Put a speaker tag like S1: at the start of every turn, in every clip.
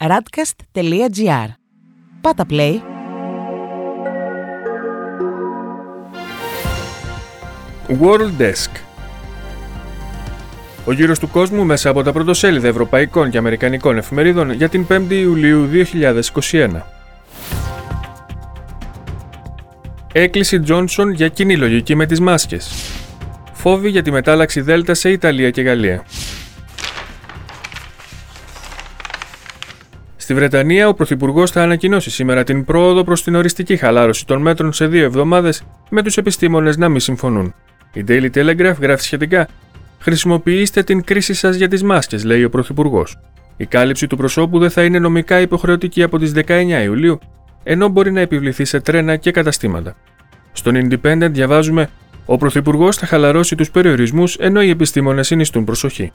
S1: radcast.gr. Πάτα play.
S2: World Desk Ο γύρος του κόσμου μέσα από τα πρωτοσέλιδα ευρωπαϊκών και αμερικανικών εφημερίδων για την 5η Ιουλίου 2021. Έκκληση Τζόνσον για κοινή λογική με τις μάσκες. Φόβοι για τη μετάλλαξη Δέλτα σε Ιταλία και Γαλλία. Στη Βρετανία, ο Πρωθυπουργός θα ανακοινώσει σήμερα την πρόοδο προς την οριστική χαλάρωση των μέτρων σε δύο εβδομάδες, με τους επιστήμονες να μην συμφωνούν. Η Daily Telegraph γράφει σχετικά: Χρησιμοποιήστε την κρίση σας για τις μάσκες, λέει ο Πρωθυπουργός. Η κάλυψη του προσώπου δεν θα είναι νομικά υποχρεωτική από τις 19 Ιουλίου, ενώ μπορεί να επιβληθεί σε τρένα και καταστήματα. Στον Independent διαβάζουμε: Ο Πρωθυπουργός θα χαλαρώσει τους περιορισμούς ενώ οι επιστήμονες συνιστούν προσοχή.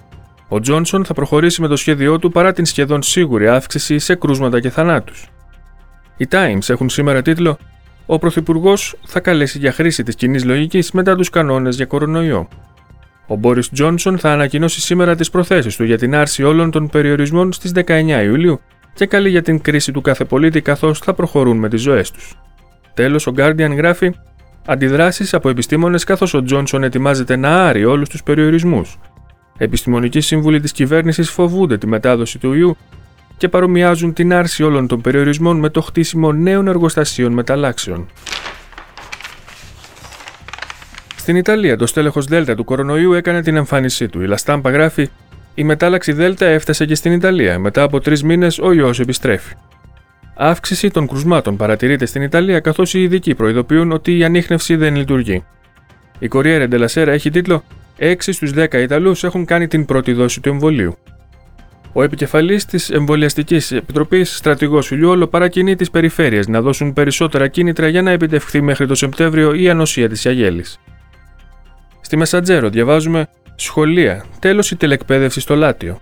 S2: Ο Τζόνσον θα προχωρήσει με το σχέδιό του παρά την σχεδόν σίγουρη αύξηση σε κρούσματα και θανάτους. Οι Times έχουν σήμερα τίτλο Ο Πρωθυπουργός θα καλέσει για χρήση της κοινή λογικής μετά τους κανόνες για κορονοϊό. Ο Μπόρις Τζόνσον θα ανακοινώσει σήμερα τις προθέσεις του για την άρση όλων των περιορισμών στις 19 Ιουλίου και καλεί για την κρίση του κάθε πολίτη καθώς θα προχωρούν με τις ζωές τους. Τέλος, ο Guardian γράφει Αντιδράσεις από επιστήμονες καθώς ο Τζόνσον ετοιμάζεται να άρει όλους τους περιορισμούς, Επιστημονικοί σύμβουλοι της κυβέρνησης φοβούνται τη μετάδοση του ιού και παρομοιάζουν την άρση όλων των περιορισμών με το χτίσιμο νέων εργοστασίων μεταλλάξεων. Στην Ιταλία, το στέλεχος Δέλτα του κορονοϊού έκανε την εμφάνισή του. Η Λαστάμπα γράφει: Η μετάλλαξη Δέλτα έφτασε και στην Ιταλία. Μετά από τρεις μήνες, ο ιός επιστρέφει. Αύξηση των κρουσμάτων παρατηρείται στην Ιταλία, καθώς οι ειδικοί προειδοποιούν ότι η ανείχνευση δεν λειτουργεί. Η Corriere della Sera έχει τίτλο 6 στους 10 Ιταλούς έχουν κάνει την πρώτη δόση του εμβολίου. Ο επικεφαλής της Εμβολιαστικής Επιτροπής, στρατηγός Ιλιόλο, παρακινεί τις περιφέρειες να δώσουν περισσότερα κίνητρα για να επιτευχθεί μέχρι το Σεπτέμβριο η ανοσία της Αγέλης. Στη Μεσαντζέρο διαβάζουμε Σχολεία, τέλος η τελεκπαίδευση στο Λάτιο.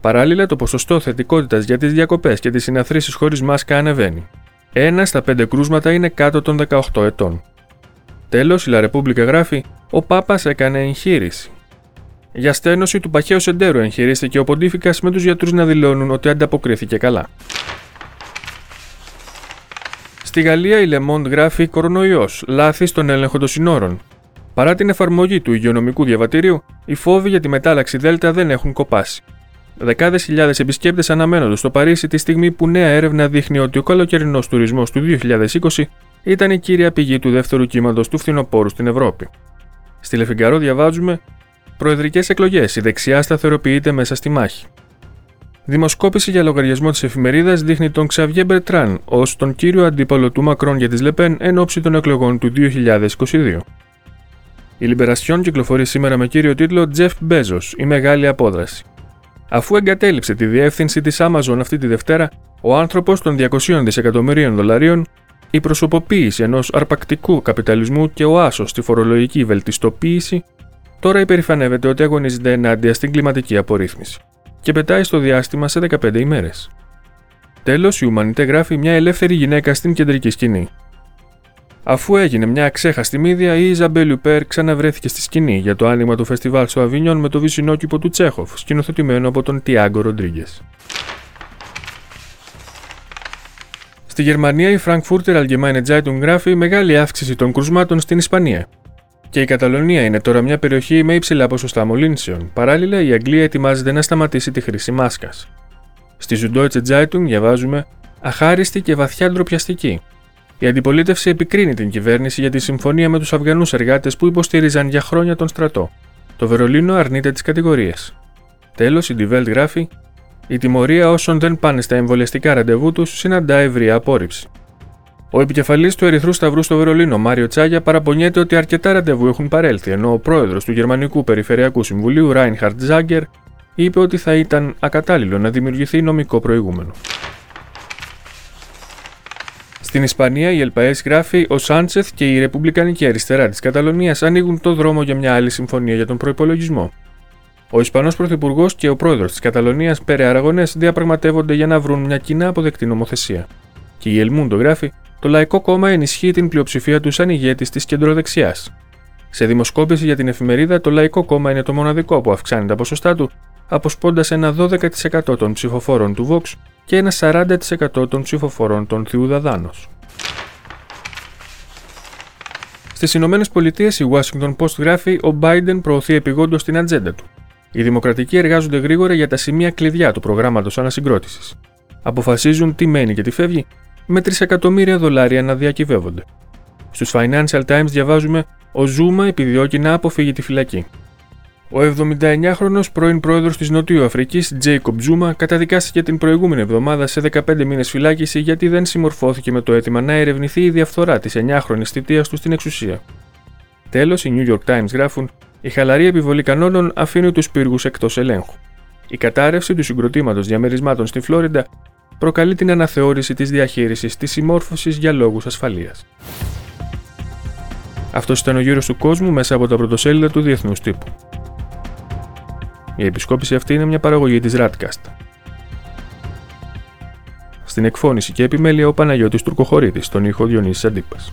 S2: Παράλληλα, το ποσοστό θετικότητας για τις διακοπές και τις συναθρήσεις χωρίς μάσκα ανεβαίνει. Ένα στα πέντε κρούσματα είναι κάτω των 18 ετών. Τέλος, η Λαρεπούμπλικα γράφει: Ο Πάπας έκανε εγχείρηση. Για στένωση του παχαίου σεντέρου εγχειρίστηκε ο Ποντίφικας με τους γιατρούς να δηλώνουν ότι ανταποκρίθηκε καλά. Στη Γαλλία η Λεμόντ γράφει κορονοϊός, λάθη στον έλεγχο των συνόρων. Παρά την εφαρμογή του υγειονομικού διαβατηρίου, οι φόβοι για τη μετάλλαξη Δέλτα δεν έχουν κοπάσει. Δεκάδες χιλιάδες επισκέπτες αναμένονται στο Παρίσι τη στιγμή που νέα έρευνα δείχνει ότι ο καλοκαιρινός τουρισμός του 2020 ήταν η κύρια πηγή του δεύτερου κύματος του φθινοπόρου στην Ευρώπη. Στη Λεφιγκαρό διαβάζουμε Προεδρικές εκλογές. Η δεξιά σταθεροποιείται μέσα στη μάχη. Δημοσκόπηση για λογαριασμό της εφημερίδας δείχνει τον Ξαβιέ Μπερτράν ως τον κύριο αντίπαλο του Μακρόν για τι Λεπέν εν ώψη των εκλογών του 2022. Η Λιμπερασιόν κυκλοφορεί σήμερα με κύριο τίτλο Τζεφ Μπέζος, η μεγάλη απόδραση. Αφού εγκατέλειψε τη διεύθυνση της Amazon αυτή τη Δευτέρα, ο άνθρωπος των 200 δισεκατομμυρίων δολαρίων η προσωποποίηση ενός αρπακτικού καπιταλισμού και ο άσος στη φορολογική βελτιστοποίηση, τώρα υπερηφανεύεται ότι αγωνίζεται ενάντια στην κλιματική απορρίθμιση και πετάει στο διάστημα σε 15 ημέρες. Τέλος, η Ουμανιτέ γράφει μια ελεύθερη γυναίκα στην κεντρική σκηνή. Αφού έγινε μια ξέχαστη μύδια, η Ιζαμπέλ Λουπέρ ξαναβρέθηκε στη σκηνή για το άνοιγμα του φεστιβάλ στο Αβίνιον με το βυσινόκηπο του Τσέχοφ, σκηνοθετημένο από τον Τιάγκο Ροντρίγκες. Στη Γερμανία, η Frankfurter Allgemeine Zeitung γράφει μεγάλη αύξηση των κρουσμάτων στην Ισπανία. Και η Καταλωνία είναι τώρα μια περιοχή με υψηλά ποσοστά μολύνσεων. Παράλληλα, η Αγγλία ετοιμάζεται να σταματήσει τη χρήση μάσκας. Στη Süddeutsche Zeitung διαβάζουμε Αχάριστη και βαθιά ντροπιαστική. Η αντιπολίτευση επικρίνει την κυβέρνηση για τη συμφωνία με τους Αφγανούς εργάτες που υποστήριζαν για χρόνια τον στρατό. Το Βερολίνο αρνείται τις κατηγορίες. Τέλος, η Die Welt γράφει η τιμωρία όσων δεν πάνε στα εμβολιαστικά ραντεβού τους συναντά ευρεία απόρριψη. Ο επικεφαλής του Ερυθρού Σταυρού στο Βερολίνο, Μάριο Τσάγια, παραπονιέται ότι αρκετά ραντεβού έχουν παρέλθει, ενώ ο πρόεδρος του Γερμανικού Περιφερειακού Συμβουλίου, Ράινχαρτ Ζάγκερ, είπε ότι θα ήταν ακατάλληλο να δημιουργηθεί νομικό προηγούμενο. Στην Ισπανία, η ΕΛΠΑΕΣ γράφει: Ο Σάντσεθ και η Ρεπουμπλικανική Αριστερά της Καταλωνίας ανοίγουν το δρόμο για μια άλλη συμφωνία για τον προπολογισμό. Ο Ισπανός Πρωθυπουργός και ο πρόεδρος της Καταλωνίας, Πέρε Αραγωνές, διαπραγματεύονται για να βρουν μια κοινά αποδεκτή νομοθεσία. Και η Ελμούντο γράφει: Το Λαϊκό Κόμμα ενισχύει την πλειοψηφία του σαν ηγέτης της κεντροδεξιάς. Σε δημοσκόπηση για την εφημερίδα, το Λαϊκό Κόμμα είναι το μοναδικό που αυξάνει τα ποσοστά του, αποσπώντας ένα 12% των ψηφοφόρων του Vox και ένα 40% των ψηφοφορών των Θιουδαδάνος. Στις Ηνωμένες Πολιτείες, η Washington Post γράφει: Ο Biden προωθεί επιγόντως την ατζέντα του. Οι Δημοκρατικοί εργάζονται γρήγορα για τα σημεία κλειδιά του προγράμματος ανασυγκρότησης. Αποφασίζουν τι μένει και τι φεύγει, με 3 εκατομμύρια δολάρια να διακυβεύονται. Στους Financial Times διαβάζουμε: Ο Ζούμα επιδιώκει να αποφύγει τη φυλακή. Ο 79χρονο πρώην πρόεδρος της Νοτιού Αφρικής, Τζέικοπ Ζούμα, καταδικάστηκε την προηγούμενη εβδομάδα σε 15 μήνες φυλάκιση γιατί δεν συμμορφώθηκε με το αίτημα να ερευνηθεί η διαφθορά της 9χρονη θητείας του στην εξουσία. Τέλος, οι New York Times γράφουν: Η χαλαρή επιβολή κανόνων αφήνει τους πύργους εκτός ελέγχου. Η κατάρρευση του συγκροτήματος διαμερισμάτων στην Φλόριντα προκαλεί την αναθεώρηση της διαχείρισης της συμμόρφωσης για λόγους ασφαλείας. Αυτός ήταν ο γύρος του κόσμου μέσα από τα πρωτοσέλιδα του Διεθνούς Τύπου. Η επισκόπηση αυτή είναι μια παραγωγή της Radcast. Στην εκφώνηση και επιμέλεια ο Παναγιώτης Τουρκοχωρίδης, τον ήχο Διονύσης Αντίπας.